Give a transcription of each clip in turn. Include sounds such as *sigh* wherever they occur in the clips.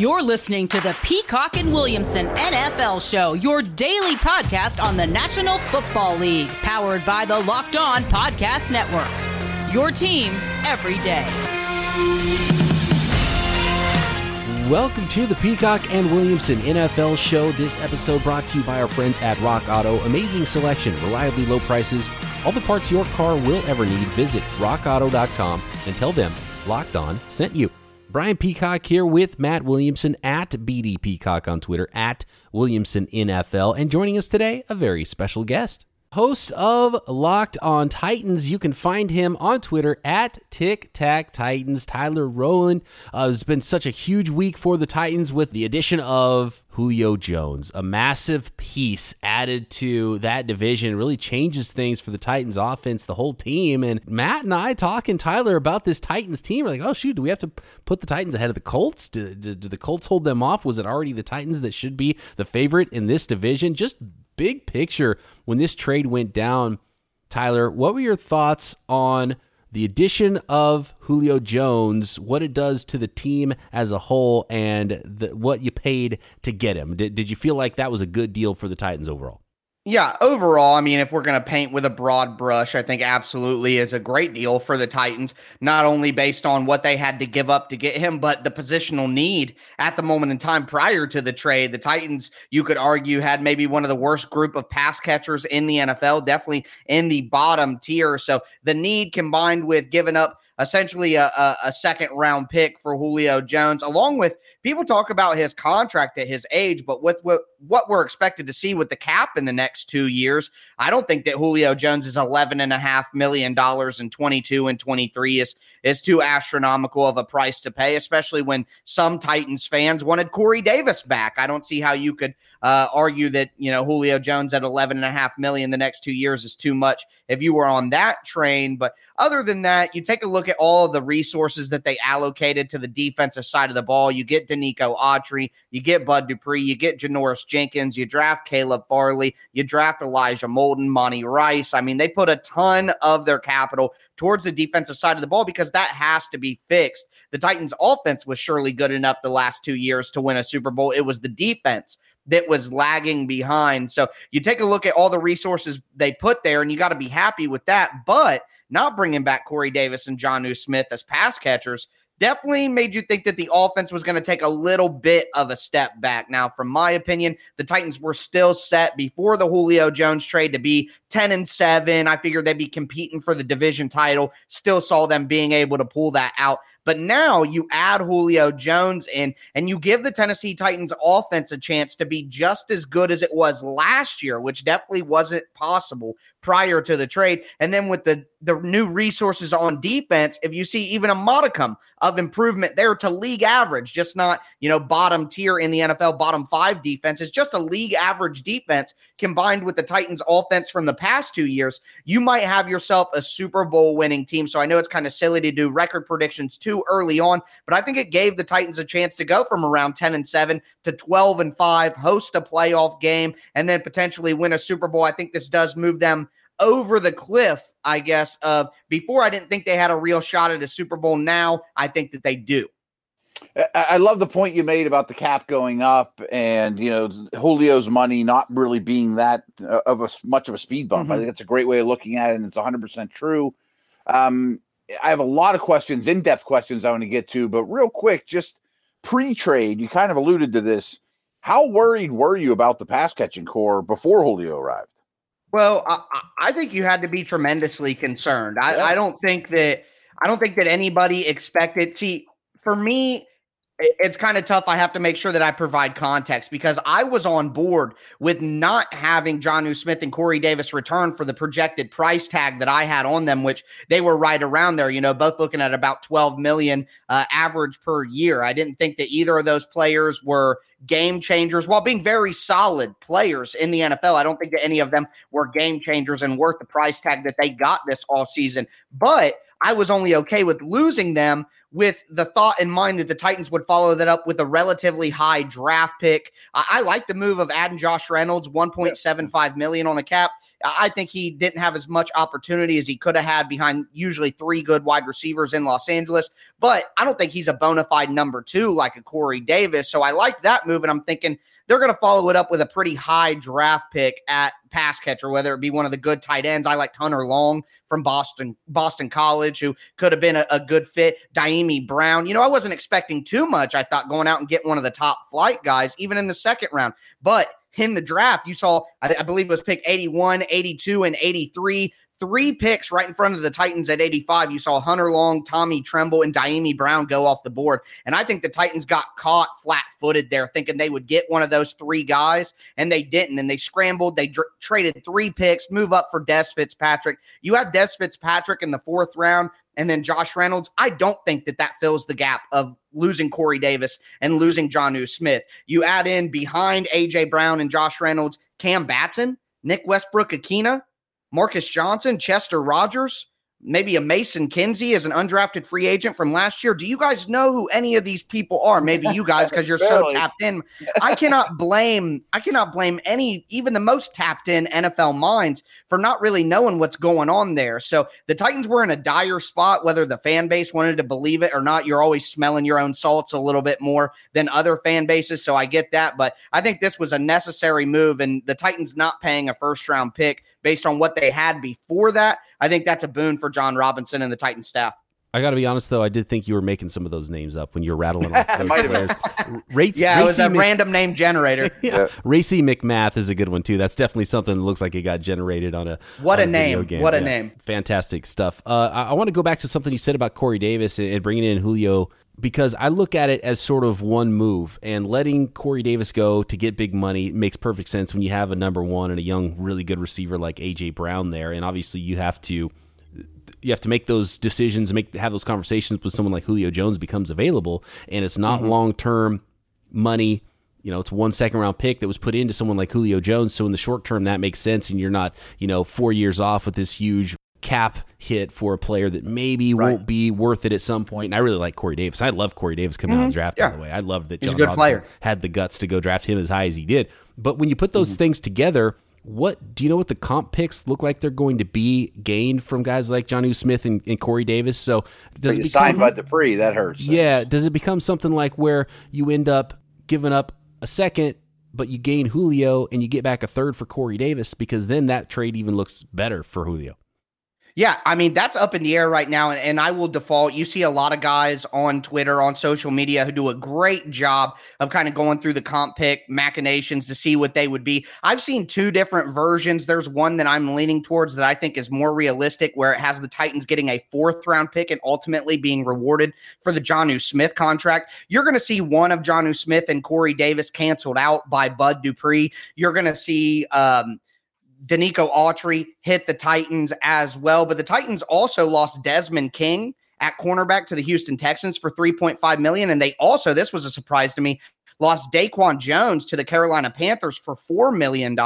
You're listening to the Peacock and Williamson NFL Show, your daily podcast on the National Football League, powered by the Locked On Podcast Network. Your team every day. Welcome to the Peacock and Williamson NFL Show. This episode brought to you by our friends at Rock Auto. Amazing selection, reliably low prices, all the parts your car will ever need. Visit rockauto.com and tell them Locked On sent you. Brian Peacock here with Matt Williamson at BD Peacock on Twitter, at Williamson NFL. And joining us today, a very special guest. Host of Locked on Titans. You can find him on Twitter at Tic Tac Titans. Tyler Rowland. Uh, it's been such a huge week for the Titans with the addition of Julio Jones. A massive piece added to that division really changes things for the Titans offense, the whole team. And Matt and I talking Tyler about this Titans team. We're like, oh shoot, do we have to put the Titans ahead of the Colts? Do, do, do the Colts hold them off? Was it already the Titans that should be the favorite in this division? Just big picture, when this trade went down, Tyler, what were your thoughts on the addition of Julio Jones, what it does to the team as a whole, and the, what you paid to get him? Did, did you feel like that was a good deal for the Titans overall? Yeah, overall, I mean, if we're going to paint with a broad brush, I think absolutely is a great deal for the Titans, not only based on what they had to give up to get him, but the positional need at the moment in time prior to the trade. The Titans, you could argue, had maybe one of the worst group of pass catchers in the NFL, definitely in the bottom tier. So the need combined with giving up essentially a, a, a, second round pick for Julio Jones, along with people talk about his contract at his age, but with what, what we're expected to see with the cap in the next two years, I don't think that Julio Jones is $11.5 million in 22 and 23 is, is too astronomical of a price to pay, especially when some Titans fans wanted Corey Davis back. I don't see how you could uh, argue that, you know, Julio Jones at 11.5 million the next two years is too much if you were on that train. But other than that, you take a look at all of the resources that they allocated to the defensive side of the ball. You get Denico Autry, you get Bud Dupree, you get Janoris Jenkins, you draft Caleb Farley, you draft Elijah Molden, Monty Rice. I mean, they put a ton of their capital towards the defensive side of the ball because that has to be fixed. The Titans' offense was surely good enough the last two years to win a Super Bowl. It was the defense that was lagging behind. So you take a look at all the resources they put there, and you got to be happy with that. But not bringing back Corey Davis and Jonnu Smith as pass catchers definitely made you think that the offense was going to take a little bit of a step back. Now, from my opinion, the Titans were still set before the Julio Jones trade to be 10 and 7. I figured they'd be competing for the division title. Still saw them being able to pull that out. But now you add Julio Jones in and you give the Tennessee Titans offense a chance to be just as good as it was last year, which definitely wasn't possible prior to the trade. And then with the the new resources on defense, if you see even a modicum of improvement there to league average, just not, you know, bottom tier in the NFL, bottom five defense, is just a league average defense combined with the Titans offense from the past two years, you might have yourself a Super Bowl winning team. So I know it's kind of silly to do record predictions too early on, but I think it gave the Titans a chance to go from around 10 and 7 to 12 and 5, host a playoff game, and then potentially win a Super Bowl. I think this does move them over the cliff, I guess, of before I didn't think they had a real shot at a Super Bowl. Now I think that they do. I love the point you made about the cap going up and you know Julio's money not really being that uh, of a much of a speed bump. Mm-hmm. I think that's a great way of looking at it, and it's 100 percent true. Um, I have a lot of questions, in depth questions I want to get to, but real quick, just pre trade, you kind of alluded to this. How worried were you about the pass catching core before Julio arrived? Well, I, I, think you had to be tremendously concerned. I, yeah. I, don't think that I don't think that anybody expected. See, for me, it's kind of tough. I have to make sure that I provide context because I was on board with not having Jonnu Smith and Corey Davis return for the projected price tag that I had on them, which they were right around there. You know, both looking at about 12 million uh, average per year. I didn't think that either of those players were game changers while being very solid players in the NFL. I don't think that any of them were game changers and worth the price tag that they got this all season. But I was only okay with losing them with the thought in mind that the Titans would follow that up with a relatively high draft pick. I, I like the move of adding Josh Reynolds, 1.75 million on the cap I think he didn't have as much opportunity as he could have had behind usually three good wide receivers in Los Angeles. But I don't think he's a bona fide number two like a Corey Davis. So I like that move. And I'm thinking they're going to follow it up with a pretty high draft pick at pass catcher, whether it be one of the good tight ends. I liked Hunter Long from Boston, Boston College, who could have been a, a good fit. Dyami Brown. You know, I wasn't expecting too much. I thought going out and get one of the top flight guys, even in the second round. But in the draft, you saw, I believe it was pick 81, 82, and 83 three picks right in front of the Titans at 85. You saw Hunter Long, Tommy Tremble, and Dyami Brown go off the board. And I think the Titans got caught flat footed there, thinking they would get one of those three guys, and they didn't. And they scrambled. They dr- traded three picks, move up for Dez Fitzpatrick. You have Dez Fitzpatrick in the fourth round. And then Josh Reynolds, I don't think that that fills the gap of losing Corey Davis and losing Jonnu Smith. You add in behind AJ Brown and Josh Reynolds, Cam Batson, Nick Westbrook-Ikhine, Marcus Johnson, Chester Rogers, maybe a Mason Kinsey as an undrafted free agent from last year. Do you guys know who any of these people are? Maybe you guys because you're so tapped in. I cannot *laughs* blame I cannot blame any even the most tapped in NFL minds for not really knowing what's going on there. So the Titans were in a dire spot whether the fan base wanted to believe it or not. You're always smelling your own salts a little bit more than other fan bases, so I get that, but I think this was a necessary move and the Titans not paying a first round pick based on what they had before that, I think that's a boon for Jon Robinson and the Titan staff. I got to be honest though, I did think you were making some of those names up when you're rattling off *laughs* those players. Rates, yeah, it was a Mc... random name generator. *laughs* yeah. yeah. Racey McMath is a good one too. That's definitely something that looks like it got generated on a what on a, a name. Game. What a name! Fantastic stuff. Uh, I, I want to go back to something you said about Corey Davis and, and bringing in Julio because I look at it as sort of one move and letting Corey Davis go to get big money makes perfect sense when you have a number one and a young, really good receiver like AJ Brown there, and obviously you have to you have to make those decisions and make have those conversations with someone like Julio Jones becomes available, and it's not mm-hmm. long term money. You know, it's one second round pick that was put into someone like Julio Jones. So in the short term, that makes sense, and you're not, you know, four years off with this huge cap hit for a player that maybe right. won't be worth it at some point. And I really like Corey Davis. I love Corey Davis coming mm-hmm. out of the draft, yeah. by the way. I love that Jon Robinson player. had the guts to go draft him as high as he did. But when you put those mm-hmm. things together, what do you know what the comp picks look like they're going to be gained from guys like Jonnu Smith and, and Corey Davis? So does it become, signed by Dupree, that hurts. Yeah. Does it become something like where you end up giving up a second, but you gain Julio and you get back a third for Corey Davis because then that trade even looks better for Julio? Yeah, I mean, that's up in the air right now. And, and, I will default. You see a lot of guys on Twitter, on social media, who do a great job of kind of going through the comp pick machinations to see what they would be. I've seen two different versions. There's one that I'm leaning towards that I think is more realistic, where it has the Titans getting a fourth round pick and ultimately being rewarded for the Jonnu Smith contract. You're going to see one of Jonnu Smith and Corey Davis canceled out by Bud Dupree. You're going to see, um, Denico Autry hit the Titans as well. But the Titans also lost Desmond King at cornerback to the Houston Texans for 3.5 million. And they also, this was a surprise to me, lost Daquan Jones to the Carolina Panthers for $4 million.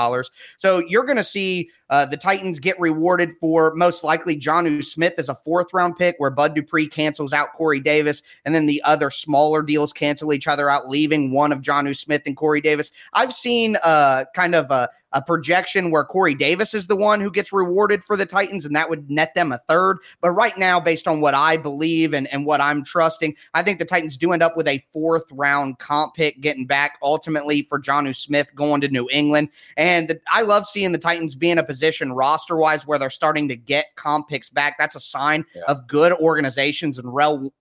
So you're going to see uh, the Titans get rewarded for most likely Jonnu Smith as a fourth round pick, where Bud Dupree cancels out Corey Davis, and then the other smaller deals cancel each other out, leaving one of Jonnu Smith and Corey Davis. I've seen uh, kind of a a projection where Corey Davis is the one who gets rewarded for the Titans, and that would net them a third. But right now, based on what I believe and, and what I'm trusting, I think the Titans do end up with a fourth round comp pick getting back ultimately for Jonnu Smith going to New England. And I love seeing the Titans be in a position roster wise where they're starting to get comp picks back. That's a sign yeah. of good organizations and rel-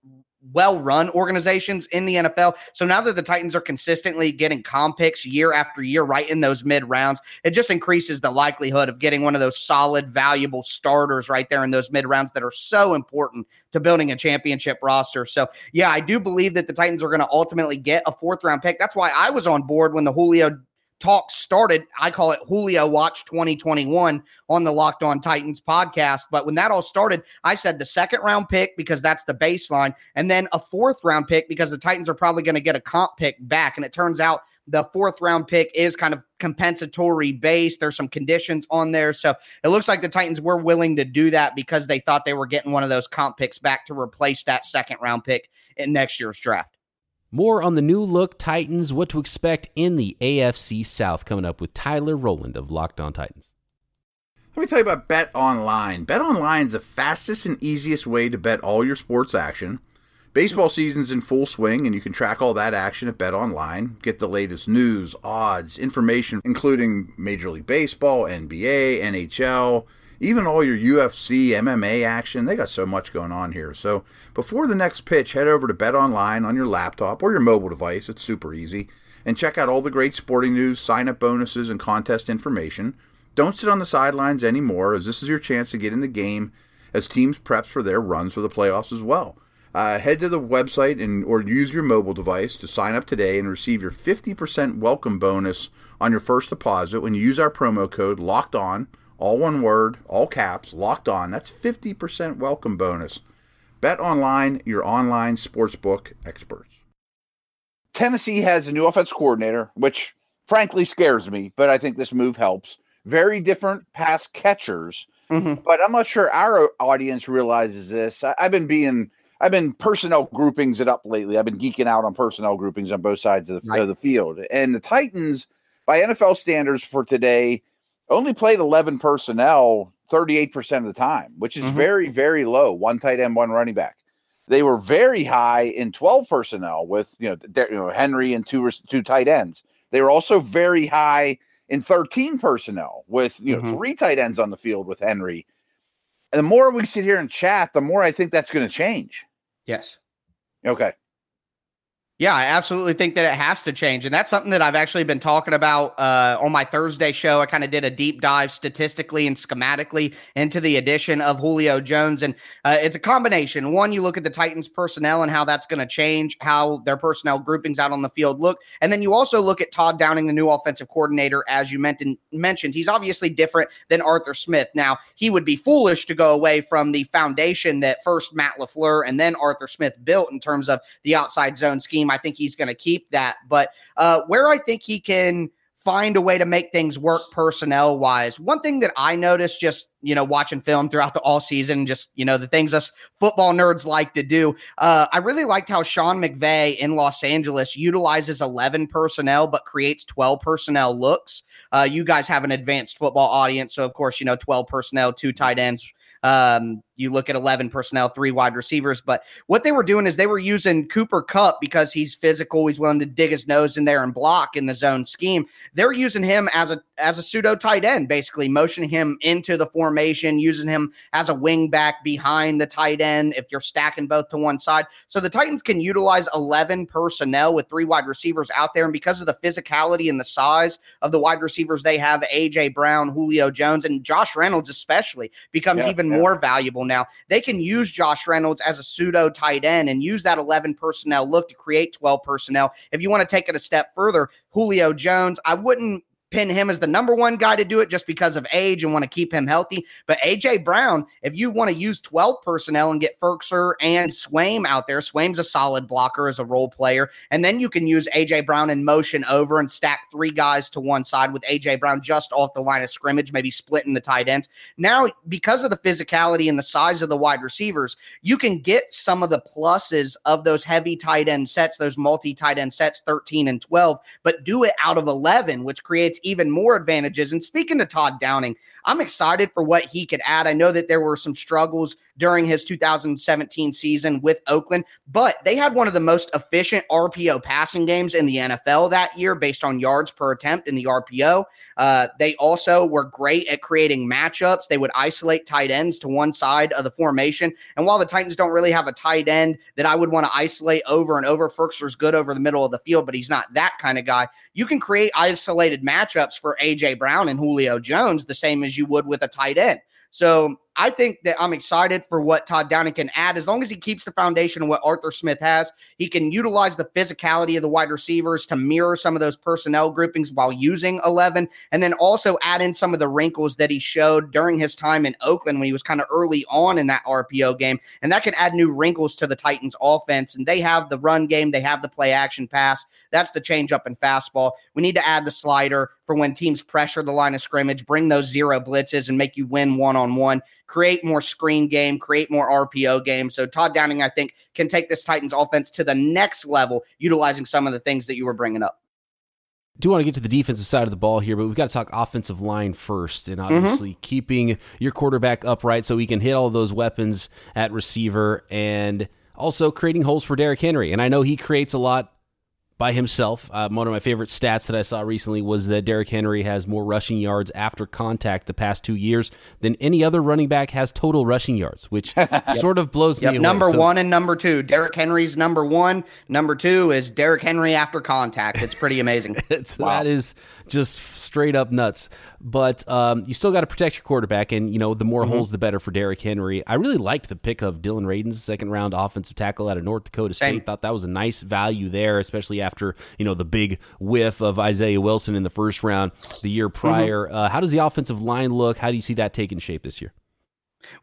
well run organizations in the NFL. So now that the Titans are consistently getting comp picks year after year, right in those mid rounds, it just increases the likelihood of getting one of those solid, valuable starters right there in those mid rounds that are so important to building a championship roster. So, yeah, I do believe that the Titans are going to ultimately get a fourth round pick. That's why I was on board when the Julio talk started. I call it Julio Watch 2021 on the Locked On Titans podcast. But when that all started, I said the second round pick because that's the baseline, and then a fourth round pick because the Titans are probably going to get a comp pick back. And it turns out the fourth round pick is kind of compensatory based. There's some conditions on there. So it looks like the Titans were willing to do that because they thought they were getting one of those comp picks back to replace that second round pick in next year's draft. More on the new look Titans, what to expect in the AFC South coming up with Tyler Rowland of Locked On Titans. Let me tell you about Bet Online. Bet Online is the fastest and easiest way to bet all your sports action. Baseball season's in full swing, and you can track all that action at Bet Online. Get the latest news, odds, information, including Major League Baseball, NBA, NHL, even all your UFC, MMA action. They got so much going on here. So before the next pitch, head over to Bet Online on your laptop or your mobile device. It's super easy. And check out all the great sporting news, sign up bonuses, and contest information. Don't sit on the sidelines anymore, as this is your chance to get in the game as teams preps for their runs for the playoffs as well. Uh, head to the website and or use your mobile device to sign up today and receive your 50% welcome bonus on your first deposit when you use our promo code locked on all one word all caps locked on that's 50% welcome bonus bet online your online sportsbook experts tennessee has a new offense coordinator which frankly scares me but i think this move helps very different pass catchers. Mm-hmm. But I'm not sure our audience realizes this. I, have been being, I've been personnel groupings it up lately. I've been geeking out on personnel groupings on both sides of the, right. of the field. And the Titans, by NFL standards for today, only played 11 personnel 38% of the time, which is mm-hmm. very, very low. One tight end, one running back. They were very high in 12 personnel with, you know, you know Henry and two, two tight ends. They were also very high in 13 personnel with you know mm-hmm. three tight ends on the field with Henry. And the more we sit here and chat, the more I think that's going to change. Yes. Okay. Yeah, I absolutely think that it has to change. And that's something that I've actually been talking about uh, on my Thursday show. I kind of did a deep dive statistically and schematically into the addition of Julio Jones. And uh, it's a combination. One, you look at the Titans personnel and how that's going to change, how their personnel groupings out on the field look. And then you also look at Todd Downing, the new offensive coordinator, as you mentioned. mentioned. He's obviously different than Arthur Smith. Now, he would be foolish to go away from the foundation that first Matt LaFleur and then Arthur Smith built in terms of the outside zone scheme team. I think he's going to keep that. But uh, where I think he can find a way to make things work personnel wise. One thing that I noticed just, you know, watching film throughout the all season, just, you know, the things us football nerds like to do. Uh, I really liked how Sean McVay in Los Angeles utilizes 11 personnel, but creates 12 personnel looks. Uh, you guys have an advanced football audience. So, of course, you know, 12 personnel, two tight ends, um, you look at 11 personnel, three wide receivers. But what they were doing is they were using Cooper Kupp because he's physical. He's willing to dig his nose in there and block in the zone scheme. They're using him as a as a pseudo tight end, basically motioning him into the formation, using him as a wing back behind the tight end if you're stacking both to one side. So the Titans can utilize 11 personnel with three wide receivers out there. And because of the physicality and the size of the wide receivers they have, AJ Brown, Julio Jones, and Josh Reynolds especially becomes yeah, even more valuable now. They can use Josh Reynolds as a pseudo tight end and use that 11 personnel look to create 12 personnel. If you want to take it a step further, Julio Jones, I wouldn't pin him as the number one guy to do it just because of age and want to keep him healthy. But AJ Brown, if you want to use 12 personnel and get Firkser and Swaim out there, Swaim's a solid blocker as a role player. And then you can use AJ Brown in motion over and stack three guys to one side with AJ Brown just off the line of scrimmage, maybe splitting the tight ends. Now, because of the physicality and the size of the wide receivers, you can get some of the pluses of those heavy tight end sets, those multi tight end sets, 13 and 12, but do it out of 11, which creates even more advantages. And speaking to Todd Downing, I'm excited for what he could add. I know that there were some struggles during his 2017 season with Oakland, but they had one of the most efficient RPO passing games in the NFL that year based on yards per attempt in the RPO. Uh, they also were great at creating matchups. They would isolate tight ends to one side of the formation. And while the Titans don't really have a tight end that I would want to isolate over and over, Firkser's good over the middle of the field, but he's not that kind of guy. You can create isolated matchups for AJ Brown and Julio Jones the same as you would with a tight end. So I think that I'm excited for what Todd Downing can add. As long as he keeps the foundation of what Arthur Smith has, he can utilize the physicality of the wide receivers to mirror some of those personnel groupings while using 11, and then also add in some of the wrinkles that he showed during his time in Oakland when he was kind of early on in that RPO game. And that can add new wrinkles to the Titans offense. And they have the run game, they have the play action pass. That's the change up in fastball. We need to add the slider for when teams pressure the line of scrimmage, bring those zero blitzes and make you win one on one create more screen game, create more RPO game. So Todd Downing, I think, can take this Titans offense to the next level, utilizing some of the things that you were bringing up. do want to get to the defensive side of the ball here, but we've got to talk offensive line first, and obviously mm-hmm. keeping your quarterback upright so he can hit all those weapons at receiver, and also creating holes for Derrick Henry. And I know he creates a lot by himself. Uh, one of my favorite stats that I saw recently was that Derrick Henry has more rushing yards after contact the past two years than any other running back has total rushing yards, which *laughs* sort of blows yep, me away. Number so, one and number two. Derrick Henry's number one. Number two is Derrick Henry after contact. It's pretty amazing. *laughs* it's, wow. That is just straight up nuts. But um, you still got to protect your quarterback, and you know the more mm-hmm. holes, the better for Derrick Henry. I really liked the pick of Dillon Radunz, second round offensive tackle out of North Dakota State. Same. Thought that was a nice value there, especially after you know the big whiff of Isaiah Wilson in the first round the year mm-hmm. prior. Mm-hmm. Uh, how does the offensive line look? How do you see that taking shape this year?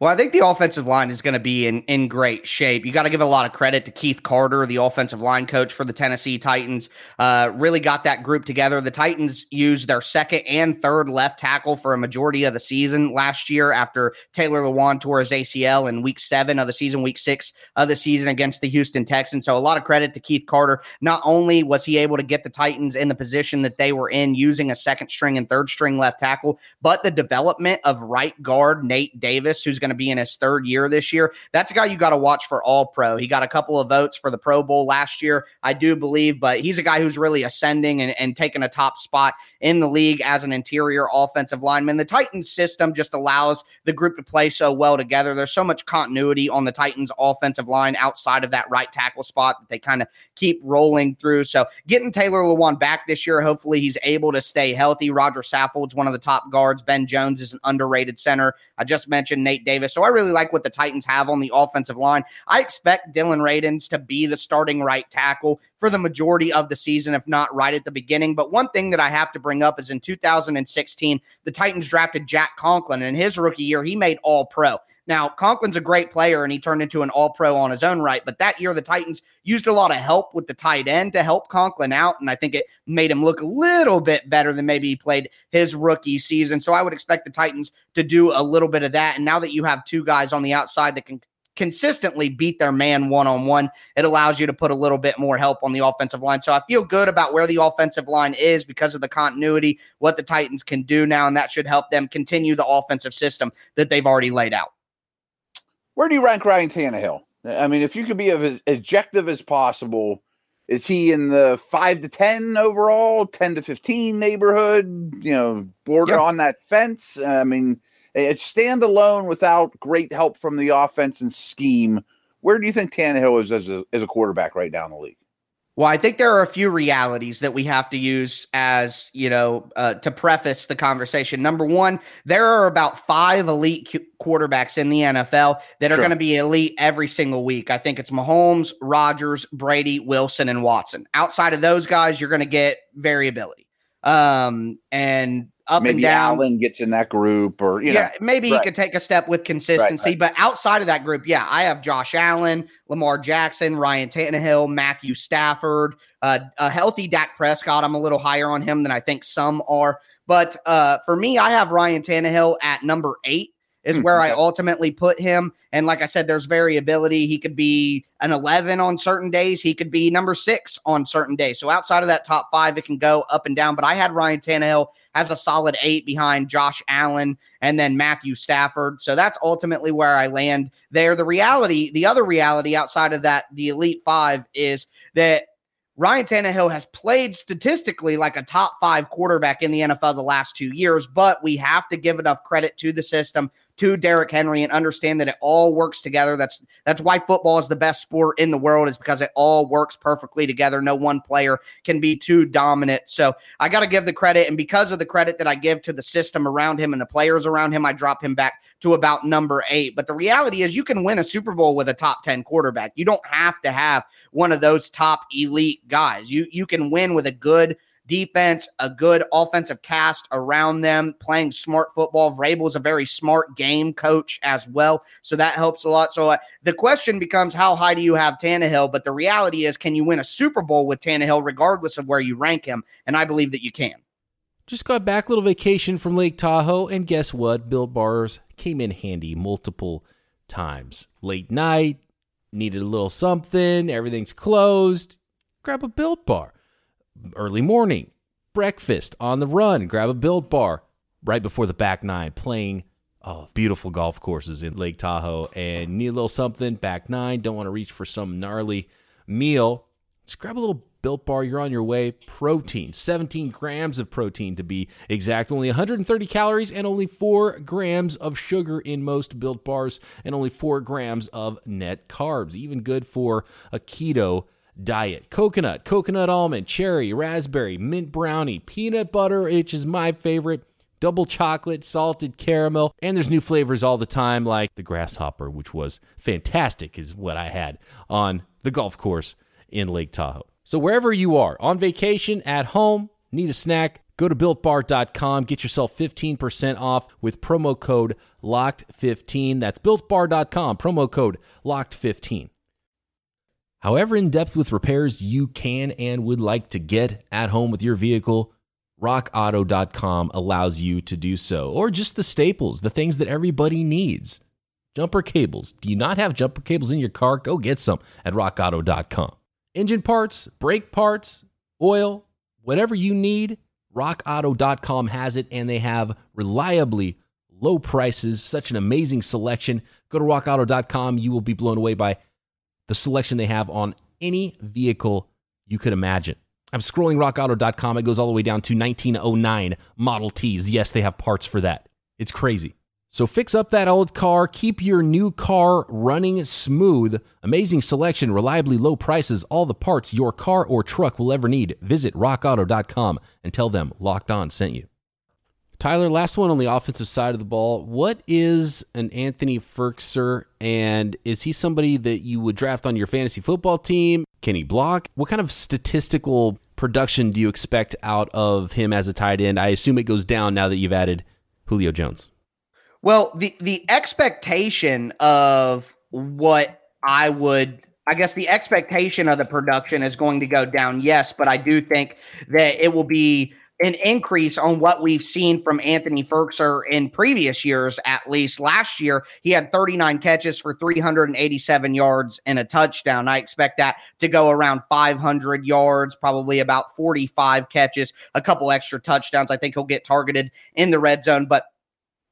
Well, I think the offensive line is going to be in, in great shape. You got to give a lot of credit to Keith Carter, the offensive line coach for the Tennessee Titans. Uh, really got that group together. The Titans used their second and third left tackle for a majority of the season last year after Taylor Lewan tore his ACL in week seven of the season, week six of the season against the Houston Texans. So a lot of credit to Keith Carter. Not only was he able to get the Titans in the position that they were in using a second string and third string left tackle, but the development of right guard Nate Davis, who who's going to be in his third year this year. That's a guy you got to watch for All Pro. He got a couple of votes for the Pro Bowl last year, I do believe, but he's a guy who's really ascending and, and taking a top spot in the league as an interior offensive lineman. The Titans system just allows the group to play so well together. There's so much continuity on the Titans offensive line outside of that right tackle spot that they kind of keep rolling through. So getting Taylor Lewan back this year, hopefully he's able to stay healthy. Roger Saffold's one of the top guards. Ben Jones is an underrated center. I just mentioned Nate Davis. So I really like what the Titans have on the offensive line. I expect Dillon Radunz to be the starting right tackle for the majority of the season, if not right at the beginning. But one thing that I have to bring up is in 2016, the Titans drafted Jack Conklin. And in his rookie year, he made all pro. Now, Conklin's a great player and he turned into an all pro on his own right. But that year, the Titans used a lot of help with the tight end to help Conklin out. And I think it made him look a little bit better than maybe he played his rookie season. So I would expect the Titans to do a little bit of that. And now that you have two guys on the outside that can consistently beat their man one on one, it allows you to put a little bit more help on the offensive line. So I feel good about where the offensive line is because of the continuity, what the Titans can do now, and that should help them continue the offensive system that they've already laid out. Where do you rank Ryan Tannehill? I mean, if you could be as objective as possible, is he in the five to ten overall, ten to fifteen neighborhood? You know, border on that fence. I mean, it's standalone without great help from the offense and scheme. Where do you think Tannehill is as a as a quarterback right now in the league? Well, I think there are a few realities that we have to use as, you know, uh, to preface the conversation. Number one, there are about five elite qu- quarterbacks in the NFL that are sure. going to be elite every single week. I think it's Mahomes, Rodgers, Brady, Wilson, and Watson. Outside of those guys, you're going to get variability. Um, and up maybe and down. Allen gets in that group, or you yeah, know, maybe right. he could take a step with consistency. Right, right. But outside of that group, yeah, I have Josh Allen, Lamar Jackson, Ryan Tannehill, Matthew Stafford, uh, a healthy Dak Prescott. I'm a little higher on him than I think some are. But uh, for me, I have Ryan Tannehill at number eight is hmm, where I ultimately put him. And like I said, there's variability. He could be an 11 on certain days. He could be number six on certain days. So outside of that top five, it can go up and down. But I had Ryan Tannehill as a solid eight behind Josh Allen and then Matthew Stafford. So that's ultimately where I land there. The reality, the other reality outside of that, the elite five is that Ryan Tannehill has played statistically like a top five quarterback in the NFL the last two years, but we have to give enough credit to the system to Derrick Henry and understand that it all works together. That's that's why football is the best sport in the world is because it all works perfectly together. No one player can be too dominant. So I got to give the credit, and because of the credit that I give to the system around him and the players around him, I drop him back to about number eight. But the reality is, you can win a Super Bowl with a top ten quarterback. You don't have to have one of those top elite guys. You you can win with a good defense, a good offensive cast around them, playing smart football. Vrabel is a very smart game coach as well. So that helps a lot. So uh, the question becomes how high do you have Tannehill? But the reality is, can you win a Super Bowl with Tannehill regardless of where you rank him? And I believe that you can. Just got back a little vacation from Lake Tahoe, and guess what? Built bars came in handy multiple times. Late night, needed a little something, everything's closed. Grab a built bar early morning. breakfast on the run, grab a built bar right before the back nine, playing oh, beautiful golf courses in Lake Tahoe, and need a little something, back nine, don't want to reach for some gnarly meal. Just grab a little built bar, you're on your way. Protein, 17 grams of protein to be exact, only 130 calories, and only 4 grams of sugar in most built bars, and only 4 grams of net carbs. Even good for a keto diet. Coconut, coconut almond, cherry, raspberry, mint brownie, peanut butter, which is my favorite double chocolate, salted caramel, and there's new flavors all the time, like the grasshopper, which was fantastic, is what I had on the golf course in Lake Tahoe. So wherever you are, on vacation, at home, need a snack, go to builtbar.com, get yourself 15% off with promo code LOCKED15. That's builtbar.com, promo code LOCKED15. However in depth with repairs you can and would like to get at home with your vehicle, rockauto.com allows you to do so. Or just the staples, the things that everybody needs. Jumper cables. Do you not have jumper cables in your car? Go get some at rockauto.com. Engine parts, brake parts, oil, whatever you need, rockauto.com has it and they have reliably low prices, such an amazing selection. Go to rockauto.com, you will be blown away by the selection they have on any vehicle you could imagine. I'm scrolling rockauto.com. It goes all the way down to 1909 Model Ts. Yes, they have parts for that. It's crazy. So fix up that old car, keep your new car running smooth. Amazing selection, reliably low prices, all the parts your car or truck will ever need. Visit rockauto.com and tell them Locked On sent you. Tyler, last one on the offensive side of the ball. What is an Anthony Firkser, and is he somebody that you would draft on your fantasy football team? Can he block? What kind of statistical production do you expect out of him as a tight end? I assume it goes down now that you've added Julio Jones. Well, the the expectation of what I would I guess the expectation of the production is going to go down, yes, but I do think that it will be an increase on what we've seen from Anthony Firkser in previous years, at least. Last year, he had 39 catches for 387 yards and a touchdown. I expect that to go around 500 yards, probably about 45 catches, a couple extra touchdowns. I think he'll get targeted in the red zone, but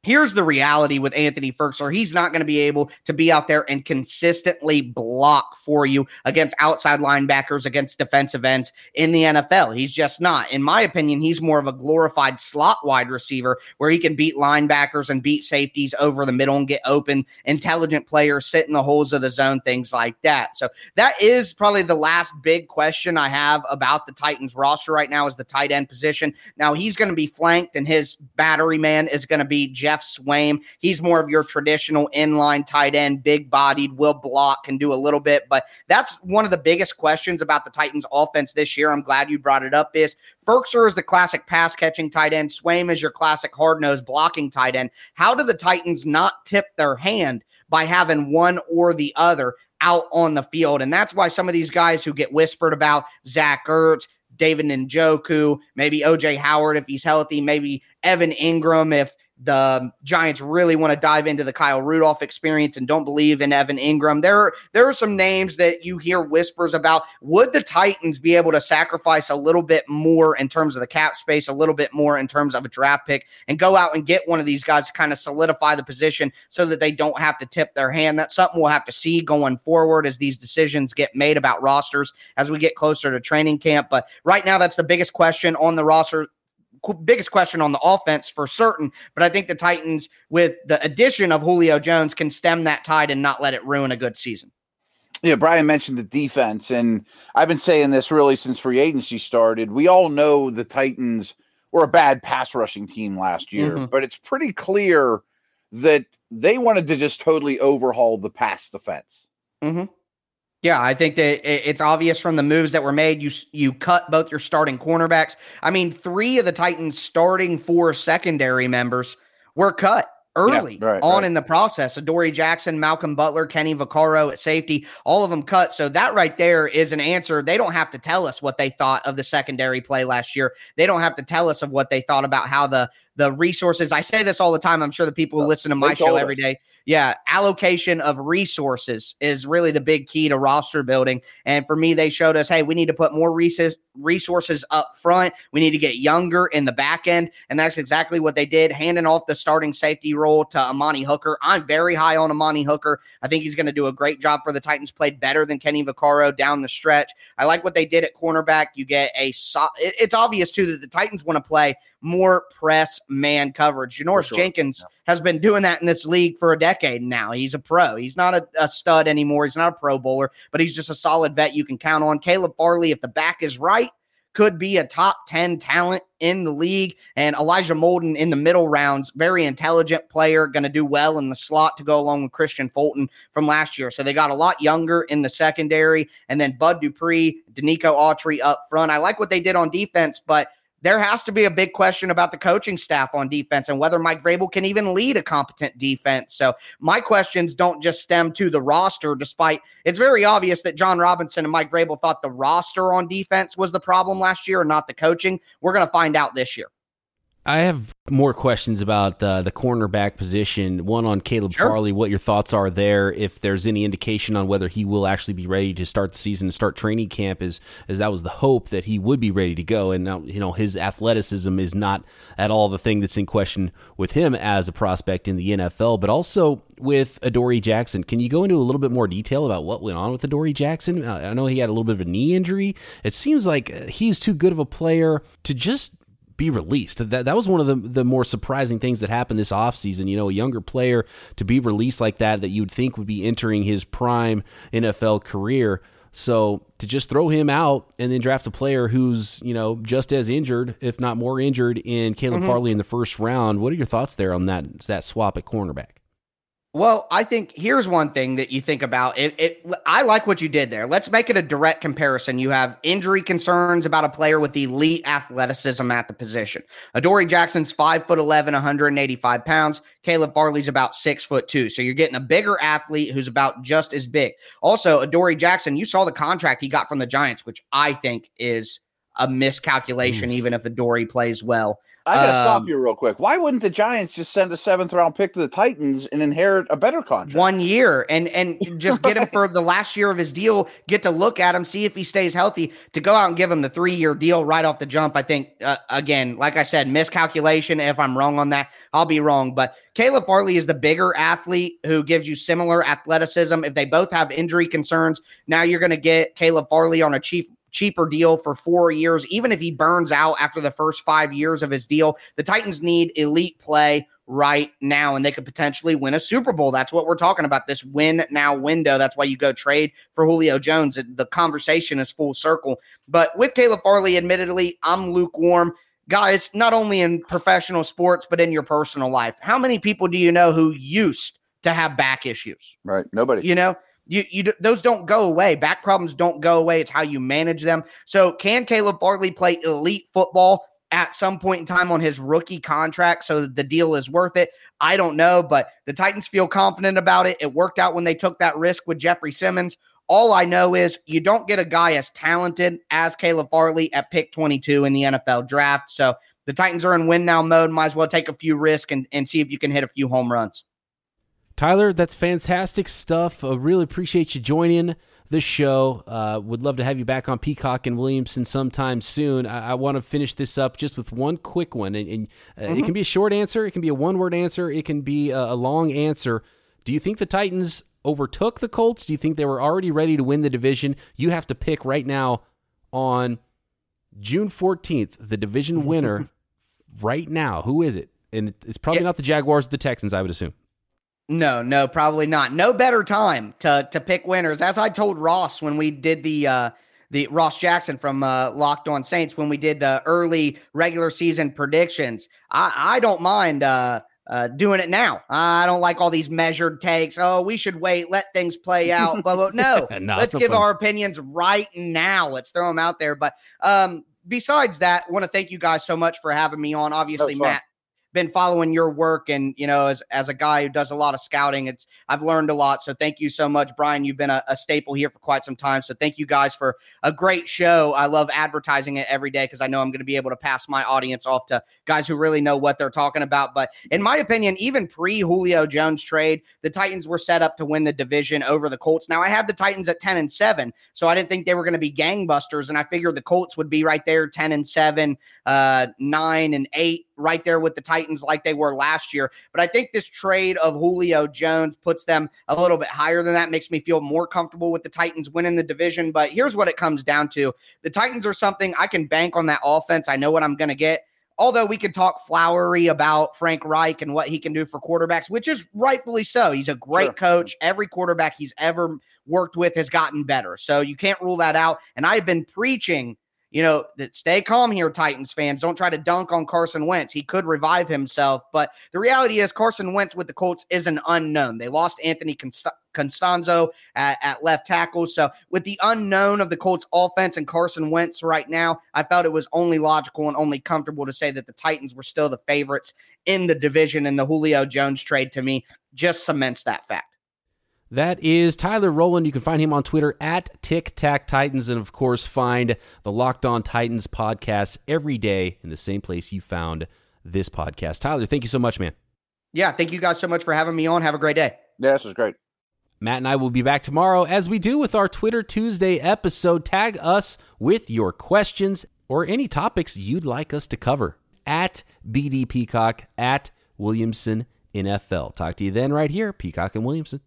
Here's the reality with Anthony Firkser. He's not going to be able to be out there and consistently block for you against outside linebackers, against defensive ends in the NFL. He's just not. In my opinion, he's more of a glorified slot wide receiver where he can beat linebackers and beat safeties over the middle and get open, intelligent players, sit in the holes of the zone, things like that. So that is probably the last big question I have about the Titans roster right now is the tight end position. Now he's going to be flanked and his battery man is going to be Jeff Geoff Swaim. He's more of your traditional inline tight end, big bodied, will block, can do a little bit. But that's one of the biggest questions about the Titans offense this year. I'm glad you brought it up. Is Firkser is the classic pass catching tight end. Swaim is your classic hard nosed blocking tight end. How do the Titans not tip their hand by having one or the other out on the field? And that's why some of these guys who get whispered about, Zach Ertz, David Njoku, maybe OJ Howard if he's healthy, maybe Evan Engram if the Giants really want to dive into the Kyle Rudolph experience and don't believe in Evan Engram. There, there are some names that you hear whispers about. Would the Titans be able to sacrifice a little bit more in terms of the cap space, a little bit more in terms of a draft pick, and go out and get one of these guys to kind of solidify the position so that they don't have to tip their hand? That's something we'll have to see going forward as these decisions get made about rosters as we get closer to training camp. But right now, that's the biggest question on the roster biggest question on the offense for certain. But I think the Titans, with the addition of Julio Jones, can stem that tide and not let it ruin a good season. Yeah, Brian mentioned the defense, and I've been saying this really since free agency started. We all know the Titans were a bad pass rushing team last year, mm-hmm. but it's pretty clear that they wanted to just totally overhaul the pass defense. Mm-hmm. Yeah, I think that it's obvious from the moves that were made. You you cut both your starting cornerbacks. I mean, three of the Titans' starting four secondary members were cut early yeah, right, on right. in the process. Adoree Jackson, Malcolm Butler, Kenny Vaccaro at safety, all of them cut. So that right there is an answer. They don't have to tell us what they thought of the secondary play last year. They don't have to tell us of what they thought about how the the resources. I say this all the time. I'm sure the people who listen to my show every day yeah, allocation of resources is really the big key to roster building. And for me, they showed us, hey, we need to put more resources up front. We need to get younger in the back end. And that's exactly what they did, handing off the starting safety role to Amani Hooker. I'm very high on Amani Hooker. I think he's going to do a great job for the Titans, played better than Kenny Vaccaro down the stretch. I like what they did at cornerback. You get a, so- it's obvious too that the Titans want to play more press man coverage. Janoris sure. Jenkins yeah. has been doing that in this league for a decade now. He's a pro. He's not a, a, stud anymore. He's not a pro bowler, but he's just a solid vet you can count on. Caleb Farley, if the back is right, could be a top 10 talent in the league. And Elijah Molden in the middle rounds, very intelligent player, going to do well in the slot to go along with Kristian Fulton from last year. So they got a lot younger in the secondary. And then Bud Dupree, Denico Autry up front. I like what they did on defense, but there has to be a big question about the coaching staff on defense and whether Mike Vrabel can even lead a competent defense. So my questions don't just stem to the roster, despite it's very obvious that Jon Robinson and Mike Vrabel thought the roster on defense was the problem last year and not the coaching. We're going to find out this year. I have more questions about uh, the cornerback position. One on Caleb sure. Farley, what your thoughts are there. If there's any indication on whether he will actually be ready to start the season and start training camp, is as that was the hope that he would be ready to go. And now you know his athleticism is not at all the thing that's in question with him as a prospect in the NFL, but also with Adoree Jackson. Can you go into a little bit more detail about what went on with Adoree Jackson? Uh, I know he had a little bit of a knee injury. It seems like he's too good of a player to just be released. That that was one of the the more surprising things that happened this offseason. You know, a younger player to be released like that that you would think would be entering his prime NFL career. So to just throw him out and then draft a player who's you know just as injured, if not more injured, in Caleb mm-hmm. Farley in the first round. What are your thoughts there on that that swap at cornerback? Well, I think here's one thing that you think about. It, it, I like what you did there. Let's make it a direct comparison. You have injury concerns about a player with elite athleticism at the position. Adoree Jackson's five foot 11, 185 pounds. Caleb Farley's about six foot two. So you're getting a bigger athlete who's about just as big. Also, Adoree Jackson, you saw the contract he got from the Giants, which I think is a miscalculation, even if Adoree plays well. I gotta um, stop you real quick. Why wouldn't the Giants just send a seventh round pick to the Titans and inherit a better contract? One year and and *laughs* just get him for the last year of his deal, get to look at him, see if he stays healthy, to go out and give him the three year deal right off the jump. I think uh, again, like I said, miscalculation. If I'm wrong on that, I'll be wrong. But Caleb Farley is the bigger athlete who gives you similar athleticism. If they both have injury concerns, now you're going to get Caleb Farley on a chief cheaper deal for four years. Even if he burns out after the first five years of his deal, the Titans need elite play right now and they could potentially win a Super Bowl. That's what we're talking about this win now window. That's why you go trade for Julio Jones. The conversation is full circle. But with Caleb Farley, admittedly, I'm lukewarm. Guys, not only in professional sports, but in your personal life. How many people do you know who used to have back issues? Right. Nobody. You know, you, you those don't go away. Back problems don't go away. It's how you manage them. So, can Caleb Farley play elite football at some point in time on his rookie contract so the deal is worth it? I don't know, but the Titans feel confident about it. It worked out when they took that risk with Jeffery Simmons. All I know is you don't get a guy as talented as Caleb Farley at pick 22 in the NFL draft. So the Titans are in win now mode. Might as well take a few risks and, and see if you can hit a few home runs. Tyler, that's fantastic stuff. I really appreciate you joining the show. Uh, would love to have you back on Peacock and Williamson sometime soon. I, I want to finish this up just with one quick one, and, and uh, mm-hmm. it can be a short answer, it can be a one word answer, it can be a, a long answer. Do you think the Titans overtook the Colts? Do you think they were already ready to win the division? You have to pick right now on June 14th, the division *laughs* winner right now. Who is it? And it's probably not the Jaguars, or the Texans, I would assume. No, no, probably not. No better time to to pick winners. As I told Ross when we did the uh the Ross Jackson from uh, Locked On Saints when we did the early regular season predictions. I, I don't mind uh, uh, doing it now. I don't like all these measured takes. Oh, we should wait, let things play out. But no, *laughs* no let's give fun. our opinions right now. Let's throw them out there. But um, besides that, I want to thank you guys so much for having me on. Obviously, Matt been following your work and you know as as a guy who does a lot of scouting it's i've learned a lot. So thank you so much brian. You've been a, a staple here for quite some time. So thank you guys for a great show. I love advertising it every day because i know i'm going to be able to pass my audience off to guys who really know what they're talking about. But in my opinion even pre julio jones trade the titans were set up to win the division over the colts. Now i had the titans at 10 and 7 so i didn't think they were going to be gangbusters and i figured the colts would be right there 10 and 7 uh, 9 and 8 right there with the Titans like they were last year. But I think this trade of Julio Jones puts them a little bit higher than that, makes me feel more comfortable with the Titans winning the division. But here's what it comes down to the Titans are something I can bank on that offense. I know what I'm going to get. Although we could talk flowery about Frank Reich and what he can do for quarterbacks, which is rightfully so. He's a great sure. coach. Every quarterback he's ever worked with has gotten better. So you can't rule that out. And I've been preaching you know, that stay calm here, Titans fans. Don't try to dunk on Carson Wentz. He could revive himself. But the reality is, Carson Wentz with the Colts is an unknown. They lost Anthony Castonzo at, at, left tackle. So, with the unknown of the Colts offense and Carson Wentz right now, I felt it was only logical and only comfortable to say that the Titans were still the favorites in the division. And the Julio Jones trade to me just cements that fact. That is Tyler Rowland. You can find him on Twitter at Tic Tac Titans, and of course, find the Locked On Titans podcast every day in the same place you found this podcast. Tyler, thank you so much, man. Yeah, thank you guys so much for having me on. Have a great day. Yeah, this was great. Matt and I will be back tomorrow as we do with our Twitter Tuesday episode. Tag us with your questions or any topics you'd like us to cover at BD Peacock at Williamson NFL. Talk to you then right here, Peacock and Williamson.